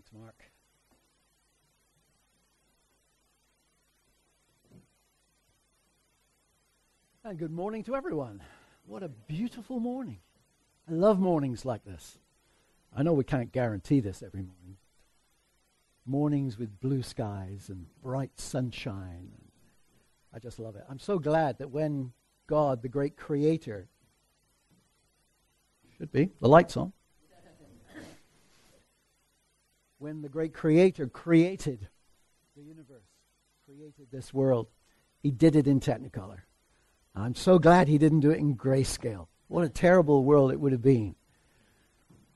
Thanks, Mark. And good morning to everyone. What a beautiful morning. I love mornings like this. I know we can't guarantee this every morning. Mornings with blue skies and bright sunshine. I just love it. I'm so glad that when God, the great creator, should be, the lights on. When the great creator created the universe, created this world, he did it in Technicolor. I'm so glad he didn't do it in grayscale. What a terrible world it would have been.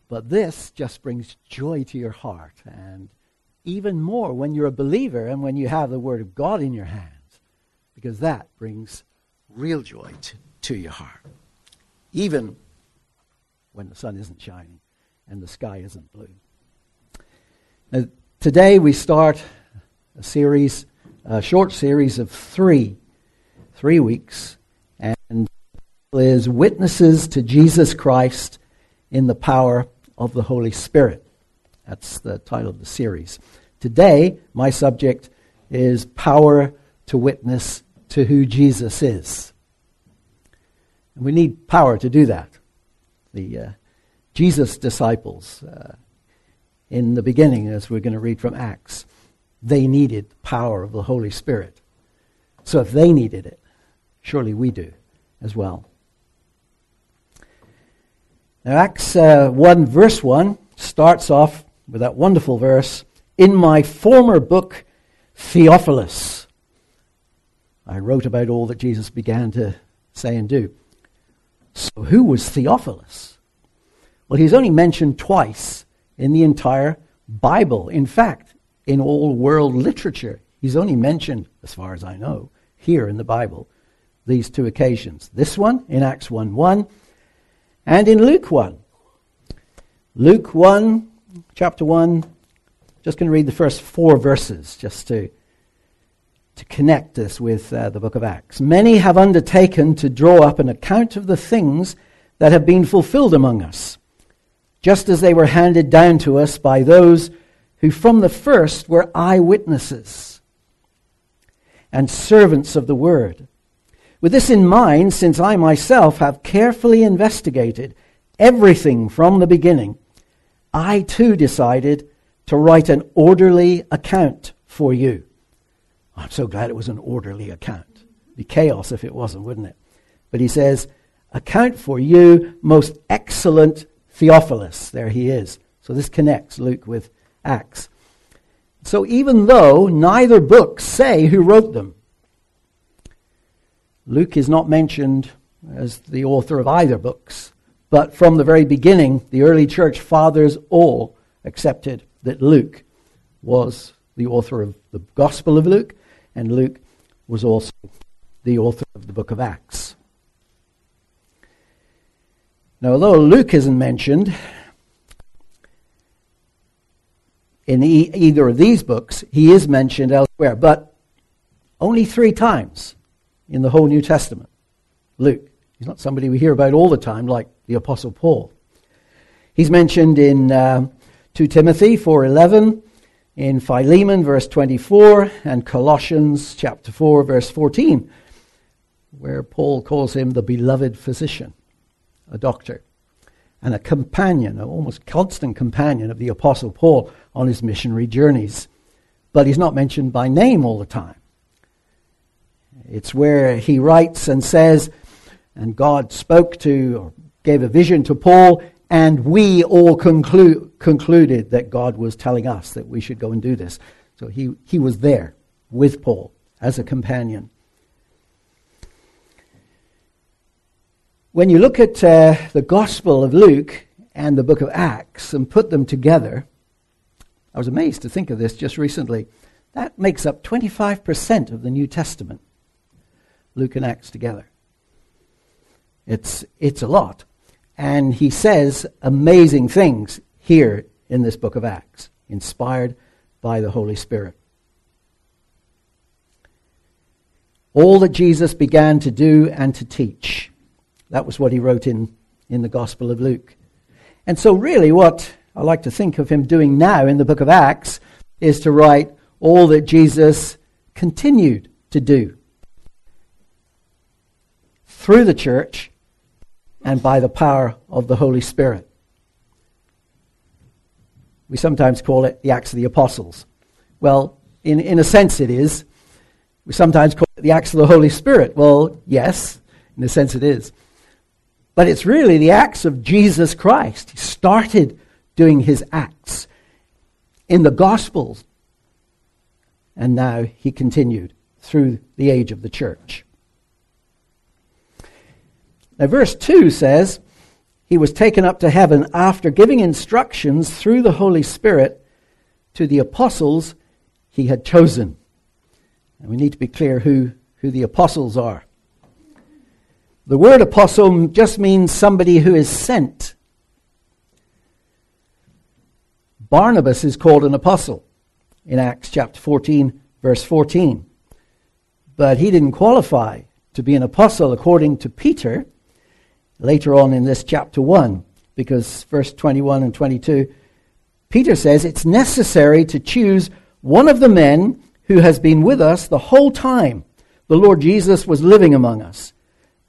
But this just brings joy to your heart. And even more when you're a believer and when you have the Word of God in your hands, because that brings real joy to, to your heart. Even when the sun isn't shining and the sky isn't blue. Now, today we start a series, a short series of three, three weeks, and is witnesses to Jesus Christ in the power of the Holy Spirit. That's the title of the series. Today, my subject is power to witness to who Jesus is. And we need power to do that. The uh, Jesus disciples, uh, in the beginning, as we're going to read from Acts, they needed the power of the Holy Spirit. So if they needed it, surely we do as well. Now, Acts uh, 1, verse 1 starts off with that wonderful verse In my former book, Theophilus, I wrote about all that Jesus began to say and do. So, who was Theophilus? Well, he's only mentioned twice in the entire Bible. In fact, in all world literature, he's only mentioned, as far as I know, here in the Bible, these two occasions. This one in Acts 1 1 and in Luke 1. Luke 1, chapter 1, just going to read the first four verses just to, to connect this with uh, the book of Acts. Many have undertaken to draw up an account of the things that have been fulfilled among us, just as they were handed down to us by those who from the first were eyewitnesses and servants of the word. With this in mind, since I myself have carefully investigated everything from the beginning, I too decided to write an orderly account for you. I'm so glad it was an orderly account. It'd be chaos if it wasn't, wouldn't it? But he says, account for you, most excellent Theophilus. There he is. So this connects Luke with Acts. So even though neither books say who wrote them, Luke is not mentioned as the author of either books, but from the very beginning, the early church fathers all accepted that Luke was the author of the Gospel of Luke, and Luke was also the author of the book of Acts. Now, although Luke isn't mentioned in e- either of these books, he is mentioned elsewhere, but only three times in the whole New Testament. Luke. He's not somebody we hear about all the time like the Apostle Paul. He's mentioned in uh, 2 Timothy 4.11, in Philemon verse 24, and Colossians chapter 4 verse 14, where Paul calls him the beloved physician, a doctor, and a companion, an almost constant companion of the Apostle Paul on his missionary journeys. But he's not mentioned by name all the time. It's where he writes and says, and God spoke to or gave a vision to Paul, and we all conclu- concluded that God was telling us that we should go and do this. So he, he was there with Paul as a companion. When you look at uh, the Gospel of Luke and the book of Acts and put them together, I was amazed to think of this just recently. That makes up 25% of the New Testament. Luke and Acts together. It's, it's a lot. And he says amazing things here in this book of Acts, inspired by the Holy Spirit. All that Jesus began to do and to teach. That was what he wrote in, in the Gospel of Luke. And so, really, what I like to think of him doing now in the book of Acts is to write all that Jesus continued to do through the church and by the power of the Holy Spirit. We sometimes call it the Acts of the Apostles. Well, in, in a sense, it is. We sometimes call it the Acts of the Holy Spirit. Well, yes, in a sense, it is. But it's really the acts of Jesus Christ. He started doing his acts in the Gospels, and now he continued through the age of the church. Now, verse 2 says, He was taken up to heaven after giving instructions through the Holy Spirit to the apostles he had chosen. And we need to be clear who, who the apostles are. The word apostle just means somebody who is sent. Barnabas is called an apostle in Acts chapter 14, verse 14. But he didn't qualify to be an apostle according to Peter later on in this chapter 1, because verse 21 and 22, Peter says it's necessary to choose one of the men who has been with us the whole time the Lord Jesus was living among us,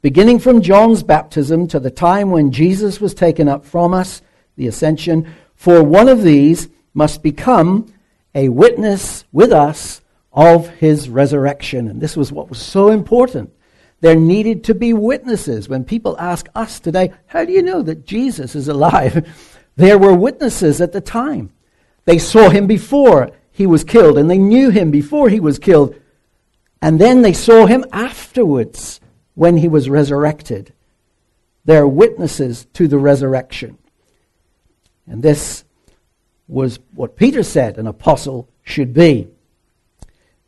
beginning from John's baptism to the time when Jesus was taken up from us, the ascension, for one of these must become a witness with us of his resurrection. And this was what was so important there needed to be witnesses. When people ask us today, how do you know that Jesus is alive? There were witnesses at the time. They saw him before he was killed, and they knew him before he was killed. And then they saw him afterwards when he was resurrected. They're witnesses to the resurrection. And this was what Peter said an apostle should be.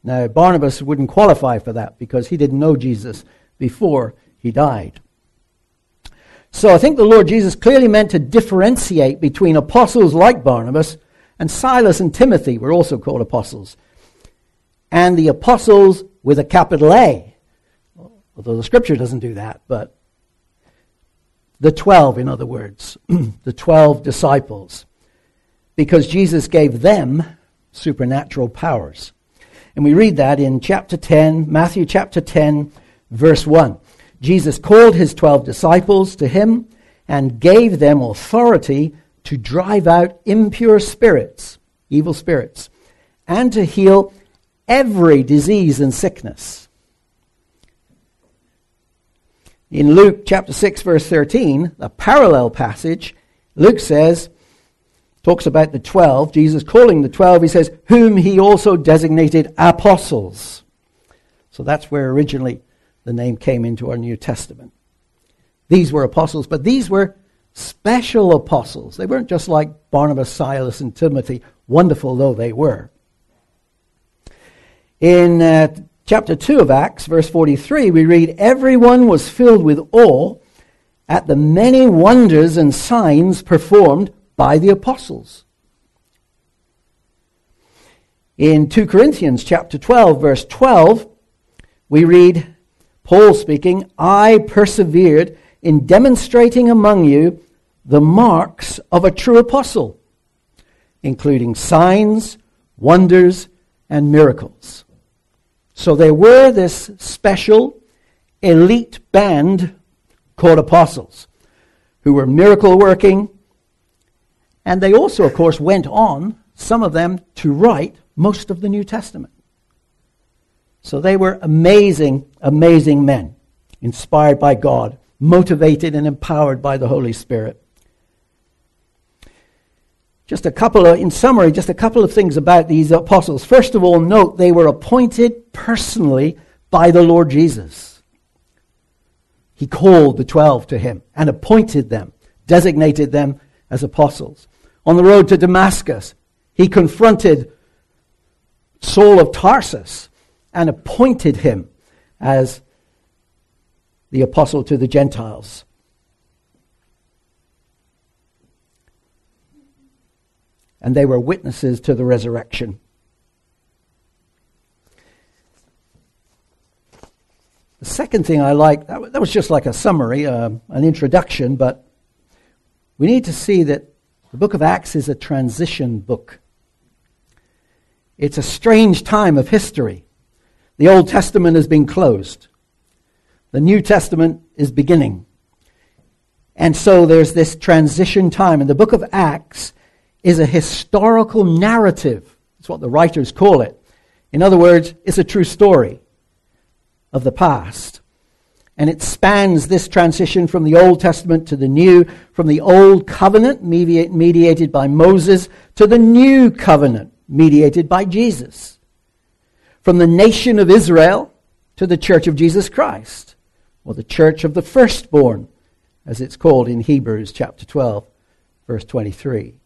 Now, Barnabas wouldn't qualify for that because he didn't know Jesus before he died. So I think the Lord Jesus clearly meant to differentiate between apostles like Barnabas and Silas and Timothy were also called apostles. And the apostles with a capital A. Although the scripture doesn't do that, but the 12, in other words, the 12 disciples. Because Jesus gave them supernatural powers. And we read that in chapter 10, Matthew chapter 10, verse 1. Jesus called his 12 disciples to him and gave them authority to drive out impure spirits, evil spirits, and to heal every disease and sickness. In Luke chapter 6, verse 13, a parallel passage, Luke says, talks about the 12, Jesus calling the 12, he says, whom he also designated apostles. So that's where originally the name came into our New Testament. These were apostles, but these were special apostles. They weren't just like Barnabas, Silas, and Timothy, wonderful though they were. In uh, chapter 2 of Acts, verse 43, we read, Everyone was filled with awe at the many wonders and signs performed by the apostles. In 2 Corinthians chapter 12 verse 12 we read Paul speaking, I persevered in demonstrating among you the marks of a true apostle, including signs, wonders, and miracles. So there were this special elite band called apostles who were miracle working, and they also, of course, went on, some of them, to write most of the New Testament. So they were amazing, amazing men, inspired by God, motivated and empowered by the Holy Spirit. Just a couple of, in summary, just a couple of things about these apostles. First of all, note they were appointed personally by the Lord Jesus. He called the twelve to him and appointed them, designated them as apostles. On the road to Damascus, he confronted Saul of Tarsus and appointed him as the apostle to the Gentiles. And they were witnesses to the resurrection. The second thing I like, that was just like a summary, uh, an introduction, but we need to see that The book of Acts is a transition book. It's a strange time of history. The Old Testament has been closed. The New Testament is beginning. And so there's this transition time. And the book of Acts is a historical narrative. That's what the writers call it. In other words, it's a true story of the past. And it spans this transition from the Old Testament to the New, from the Old Covenant, mediated by Moses, to the New Covenant, mediated by Jesus. From the nation of Israel to the Church of Jesus Christ, or the Church of the Firstborn, as it's called in Hebrews chapter 12, verse 23.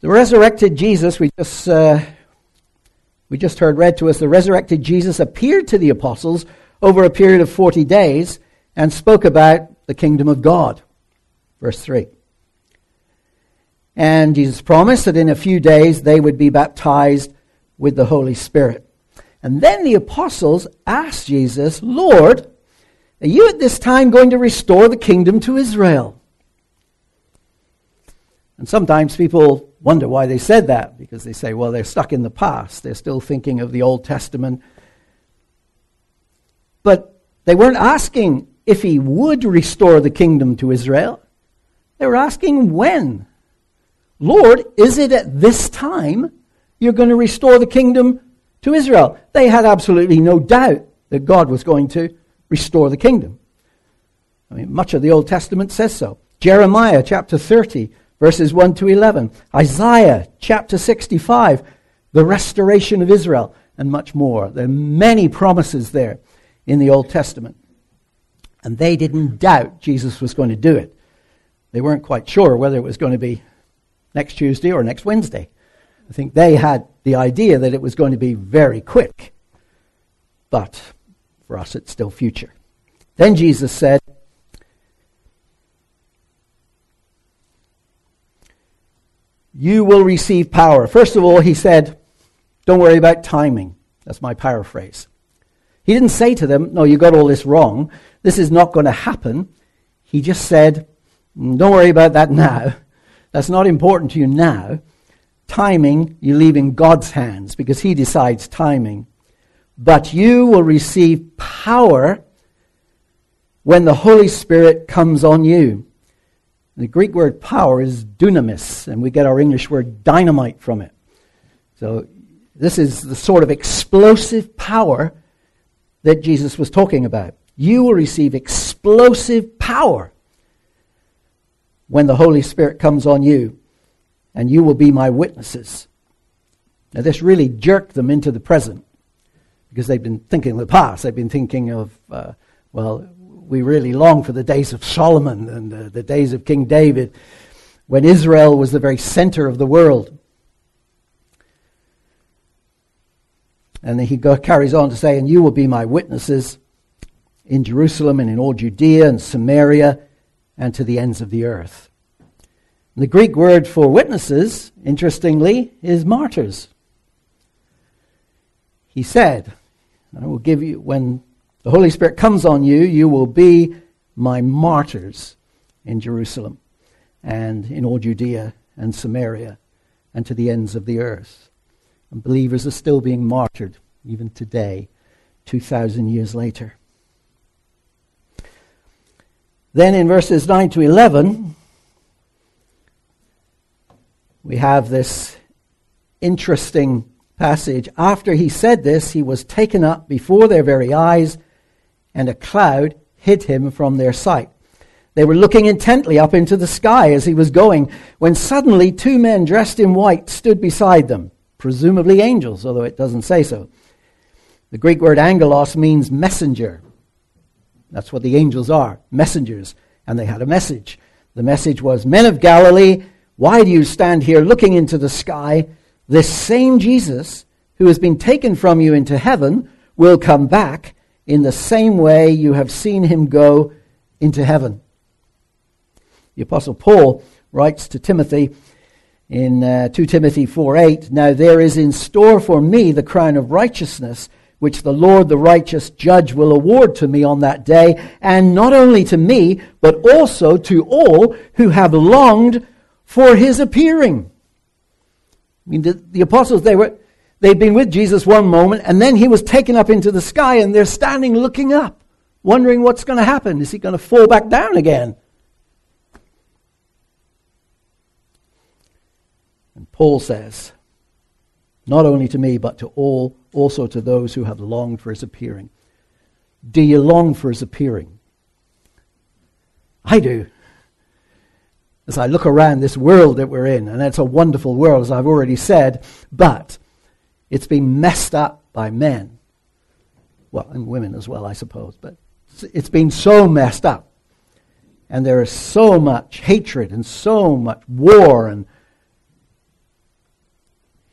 The resurrected Jesus, we just, uh, we just heard read to us, the resurrected Jesus appeared to the apostles over a period of 40 days and spoke about the kingdom of God. Verse 3. And Jesus promised that in a few days they would be baptized with the Holy Spirit. And then the apostles asked Jesus, Lord, are you at this time going to restore the kingdom to Israel? And sometimes people wonder why they said that, because they say, well, they're stuck in the past. They're still thinking of the Old Testament. But they weren't asking if he would restore the kingdom to Israel. They were asking when. Lord, is it at this time you're going to restore the kingdom to Israel? They had absolutely no doubt that God was going to restore the kingdom. I mean, much of the Old Testament says so. Jeremiah chapter 30, verses 1 to 11. Isaiah chapter 65, the restoration of Israel, and much more. There are many promises there in the Old Testament. And they didn't doubt Jesus was going to do it. They weren't quite sure whether it was going to be next Tuesday or next Wednesday. I think they had the idea that it was going to be very quick. But for us, it's still future. Then Jesus said, You will receive power. First of all, he said, Don't worry about timing. That's my paraphrase. He didn't say to them, No, you got all this wrong. This is not going to happen. He just said, Don't worry about that now. That's not important to you now. Timing, you leave in God's hands because He decides timing. But you will receive power when the Holy Spirit comes on you. The Greek word power is dunamis, and we get our English word dynamite from it. So, this is the sort of explosive power that Jesus was talking about. You will receive explosive power when the Holy Spirit comes on you, and you will be my witnesses. Now, this really jerked them into the present because they've been thinking of the past. They've been thinking of, uh, well, we really long for the days of Solomon and uh, the days of King David when Israel was the very center of the world. And then he go, carries on to say, And you will be my witnesses in Jerusalem and in all Judea and Samaria and to the ends of the earth. And the Greek word for witnesses, interestingly, is martyrs. He said, and I will give you, when the Holy Spirit comes on you, you will be my martyrs in Jerusalem and in all Judea and Samaria and to the ends of the earth. And believers are still being martyred even today, 2,000 years later. Then in verses 9 to 11, we have this interesting passage. After he said this, he was taken up before their very eyes, and a cloud hid him from their sight. They were looking intently up into the sky as he was going, when suddenly two men dressed in white stood beside them, presumably angels, although it doesn't say so. The Greek word angelos means messenger. That's what the angels are messengers. And they had a message. The message was Men of Galilee, why do you stand here looking into the sky? This same Jesus who has been taken from you into heaven will come back in the same way you have seen him go into heaven. The Apostle Paul writes to Timothy in uh, 2 Timothy 4 8, Now there is in store for me the crown of righteousness which the Lord, the righteous judge, will award to me on that day, and not only to me, but also to all who have longed for his appearing. I mean, the, the apostles, they were, they'd been with Jesus one moment, and then he was taken up into the sky, and they're standing looking up, wondering what's going to happen. Is he going to fall back down again? And Paul says, not only to me, but to all, also to those who have longed for his appearing. Do you long for his appearing? I do. As I look around this world that we're in, and it's a wonderful world, as I've already said, but it's been messed up by men. Well, and women as well, I suppose, but it's been so messed up. And there is so much hatred and so much war and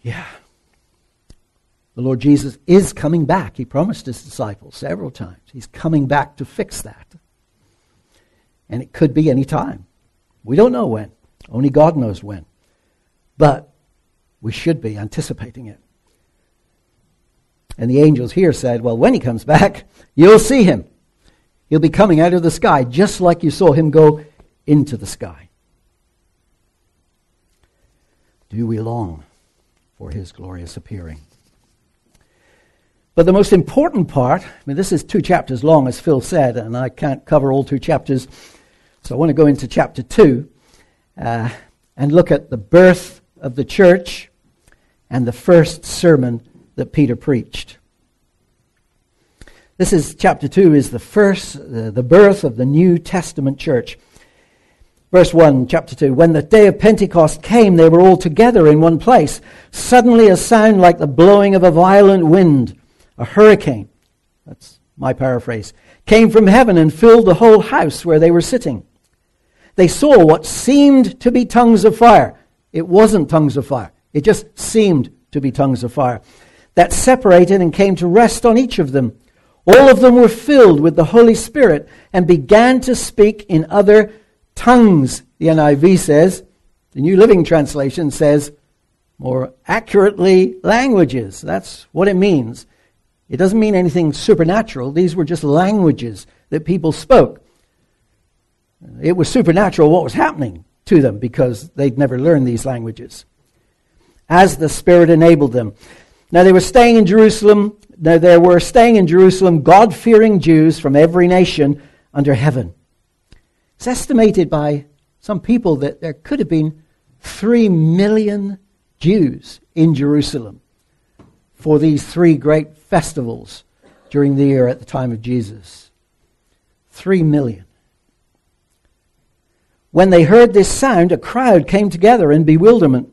yeah. The Lord Jesus is coming back. He promised his disciples several times. He's coming back to fix that. And it could be any time. We don't know when. Only God knows when. But we should be anticipating it. And the angels here said, Well, when he comes back, you'll see him. He'll be coming out of the sky just like you saw him go into the sky. Do we long for his glorious appearing? But the most important part, I mean, this is two chapters long, as Phil said, and I can't cover all two chapters, so I want to go into chapter two uh, and look at the birth of the church and the first sermon that Peter preached. This is chapter 2 is the first the birth of the New Testament church. Verse 1, chapter 2. When the day of Pentecost came, they were all together in one place. Suddenly a sound like the blowing of a violent wind, a hurricane, that's my paraphrase, came from heaven and filled the whole house where they were sitting. They saw what seemed to be tongues of fire. It wasn't tongues of fire. It just seemed to be tongues of fire that separated and came to rest on each of them. All of them were filled with the Holy Spirit and began to speak in other tongues, the NIV says. The New Living Translation says, more accurately, languages. That's what it means. It doesn't mean anything supernatural. These were just languages that people spoke. It was supernatural what was happening to them because they'd never learned these languages. As the Spirit enabled them. Now they were staying in Jerusalem. Now there were staying in Jerusalem God fearing Jews from every nation under heaven. It's estimated by some people that there could have been three million Jews in Jerusalem for these three great festivals during the year at the time of Jesus. Three million. When they heard this sound, a crowd came together in bewilderment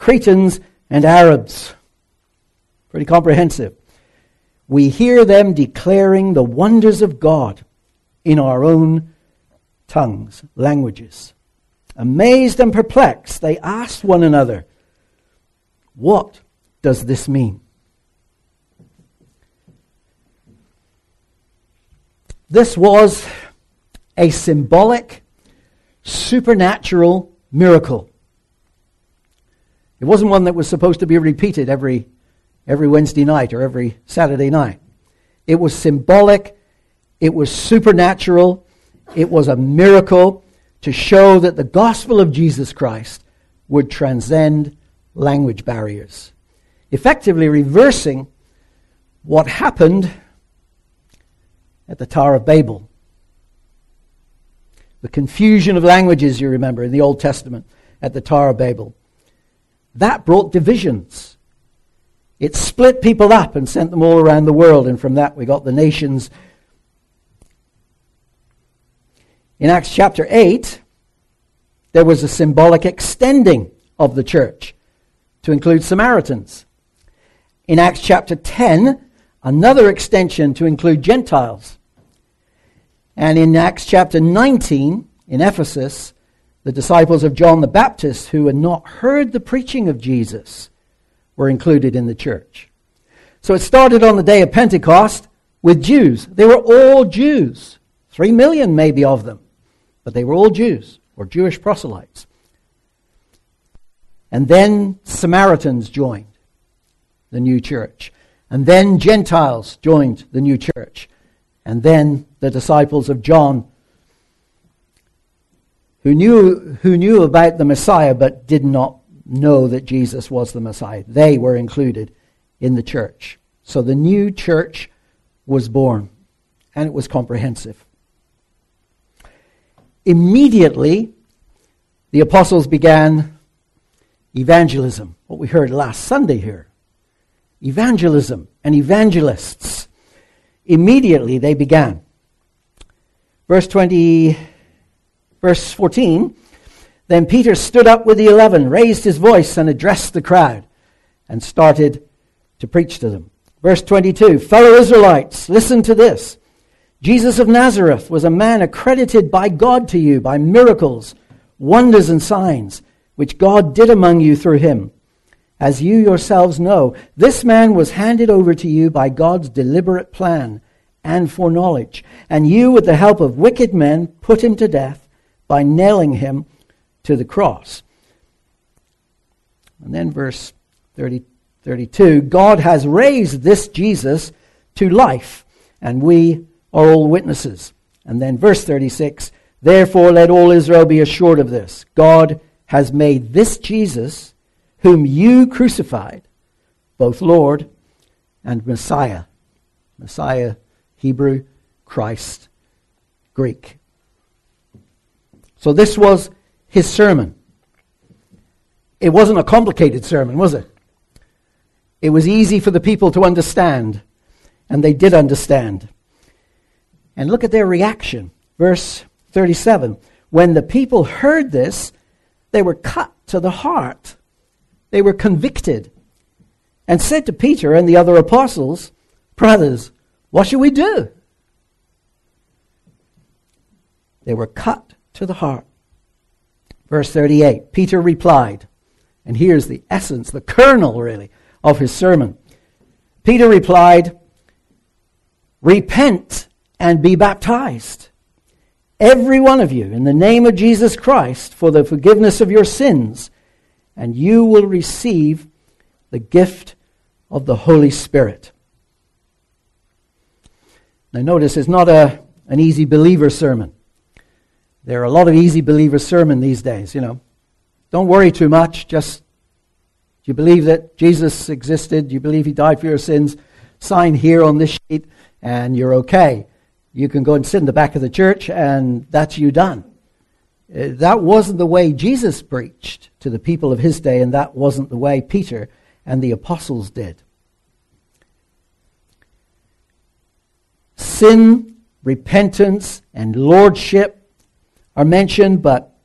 Cretans, and Arabs. Pretty comprehensive. We hear them declaring the wonders of God in our own tongues, languages. Amazed and perplexed, they asked one another, What does this mean? This was a symbolic, supernatural miracle. It wasn't one that was supposed to be repeated every, every Wednesday night or every Saturday night. It was symbolic, it was supernatural, it was a miracle to show that the gospel of Jesus Christ would transcend language barriers, effectively reversing what happened at the Tower of Babel. The confusion of languages, you remember, in the Old Testament at the Tower of Babel. That brought divisions. It split people up and sent them all around the world, and from that we got the nations. In Acts chapter 8, there was a symbolic extending of the church to include Samaritans. In Acts chapter 10, another extension to include Gentiles. And in Acts chapter 19, in Ephesus, the disciples of John the Baptist who had not heard the preaching of Jesus were included in the church. So it started on the day of Pentecost with Jews. They were all Jews. Three million maybe of them. But they were all Jews or Jewish proselytes. And then Samaritans joined the new church. And then Gentiles joined the new church. And then the disciples of John who knew, who knew about the Messiah but did not know that Jesus was the Messiah. They were included in the church. So the new church was born, and it was comprehensive. Immediately, the apostles began evangelism, what we heard last Sunday here. Evangelism and evangelists. Immediately they began. Verse 20 Verse 14 Then Peter stood up with the eleven, raised his voice, and addressed the crowd, and started to preach to them. Verse 22 Fellow Israelites, listen to this. Jesus of Nazareth was a man accredited by God to you by miracles, wonders, and signs, which God did among you through him. As you yourselves know, this man was handed over to you by God's deliberate plan and foreknowledge, and you, with the help of wicked men, put him to death by nailing him to the cross. And then verse 30, 32 God has raised this Jesus to life, and we are all witnesses. And then verse 36 Therefore, let all Israel be assured of this God has made this Jesus, whom you crucified, both Lord and Messiah. Messiah, Hebrew, Christ, Greek. So this was his sermon. It wasn't a complicated sermon, was it? It was easy for the people to understand, and they did understand. And look at their reaction. Verse 37 When the people heard this, they were cut to the heart. They were convicted and said to Peter and the other apostles, Brothers, what shall we do? They were cut to the heart. Verse 38 Peter replied, and here's the essence, the kernel, really, of his sermon. Peter replied, Repent and be baptized, every one of you, in the name of Jesus Christ, for the forgiveness of your sins, and you will receive the gift of the Holy Spirit. Now, notice it's not a, an easy believer sermon. There are a lot of easy believer sermon these days, you know. Don't worry too much. Just, you believe that Jesus existed? You believe he died for your sins? Sign here on this sheet and you're okay. You can go and sit in the back of the church and that's you done. Uh, that wasn't the way Jesus preached to the people of his day, and that wasn't the way Peter and the apostles did. Sin, repentance, and lordship are mentioned, but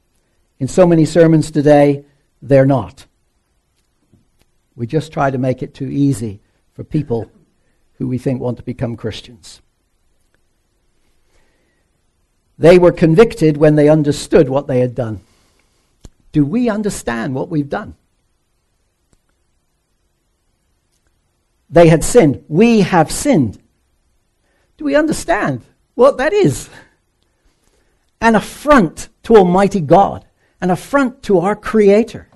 in so many sermons today, they're not. We just try to make it too easy for people who we think want to become Christians. They were convicted when they understood what they had done. Do we understand what we've done? They had sinned. We have sinned. Do we understand what that is? An affront to Almighty God, an affront to our Creator.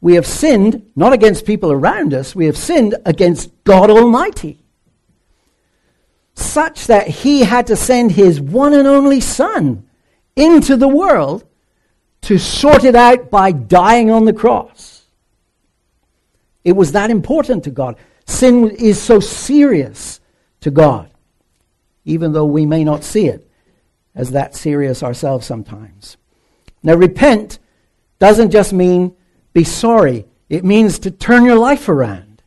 We have sinned not against people around us, we have sinned against God Almighty. Such that He had to send His one and only Son into the world to sort it out by dying on the cross. It was that important to God. Sin is so serious to God, even though we may not see it as that serious ourselves sometimes. Now, repent doesn't just mean be sorry, it means to turn your life around.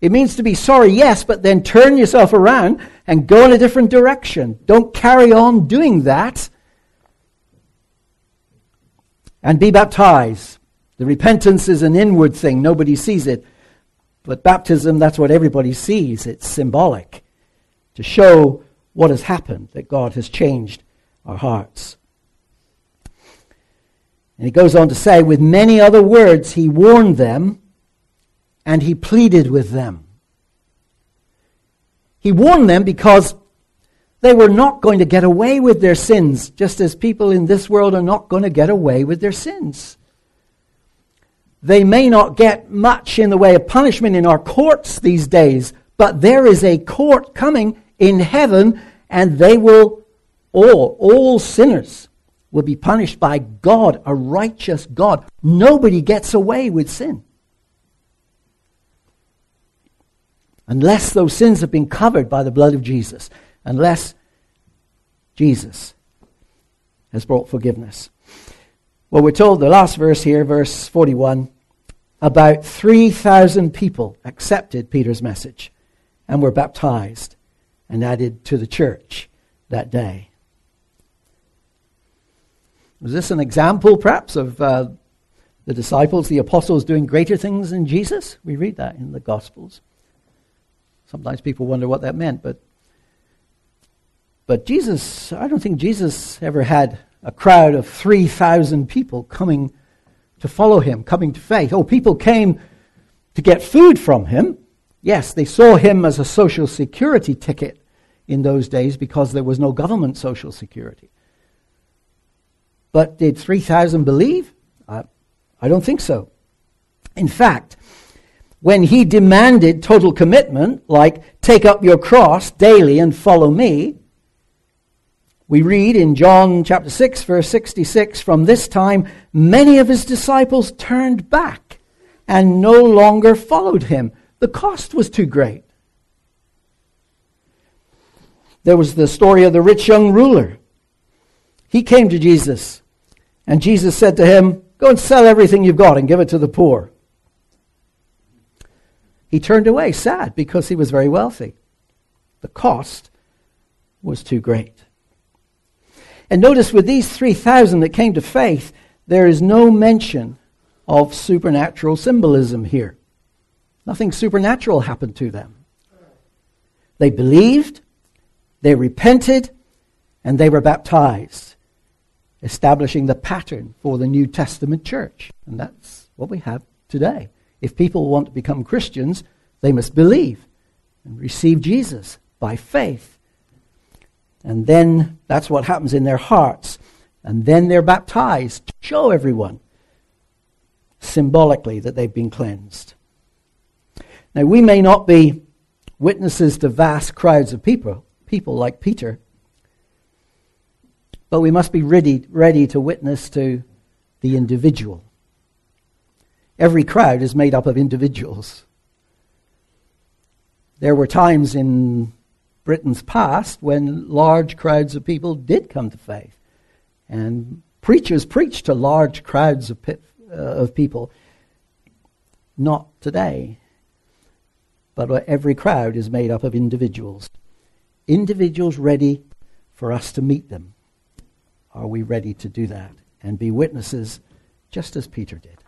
It means to be sorry, yes, but then turn yourself around and go in a different direction. Don't carry on doing that. And be baptized The repentance is an inward thing, nobody sees it. But baptism, that's what everybody sees. It's symbolic to show what has happened, that God has changed our hearts. And he goes on to say, with many other words, he warned them and he pleaded with them. He warned them because they were not going to get away with their sins, just as people in this world are not going to get away with their sins. They may not get much in the way of punishment in our courts these days, but there is a court coming in heaven, and they will all, all sinners will be punished by God, a righteous God. Nobody gets away with sin. Unless those sins have been covered by the blood of Jesus unless Jesus has brought forgiveness. Well, we're told the last verse here, verse 41, about 3,000 people accepted Peter's message and were baptized and added to the church that day. Was this an example, perhaps, of uh, the disciples, the apostles, doing greater things than Jesus? We read that in the Gospels. Sometimes people wonder what that meant, but but Jesus, I don't think Jesus ever had a crowd of 3,000 people coming to follow him, coming to faith. Oh, people came to get food from him. Yes, they saw him as a social security ticket in those days because there was no government social security. But did 3,000 believe? I, I don't think so. In fact, when he demanded total commitment, like take up your cross daily and follow me, we read in John chapter 6, verse 66 From this time, many of his disciples turned back and no longer followed him. The cost was too great. There was the story of the rich young ruler. He came to Jesus, and Jesus said to him, Go and sell everything you've got and give it to the poor. He turned away, sad, because he was very wealthy. The cost was too great. And notice with these 3,000 that came to faith, there is no mention of supernatural symbolism here. Nothing supernatural happened to them. They believed, they repented, and they were baptized, establishing the pattern for the New Testament church. And that's what we have today. If people want to become Christians, they must believe and receive Jesus by faith and then that's what happens in their hearts. And then they're baptized to show everyone symbolically that they've been cleansed. Now, we may not be witnesses to vast crowds of people, people like Peter, but we must be ready, ready to witness to the individual. Every crowd is made up of individuals. There were times in Britain's past when large crowds of people did come to faith. And preachers preached to large crowds of, uh, of people. Not today. But every crowd is made up of individuals. Individuals ready for us to meet them. Are we ready to do that and be witnesses just as Peter did?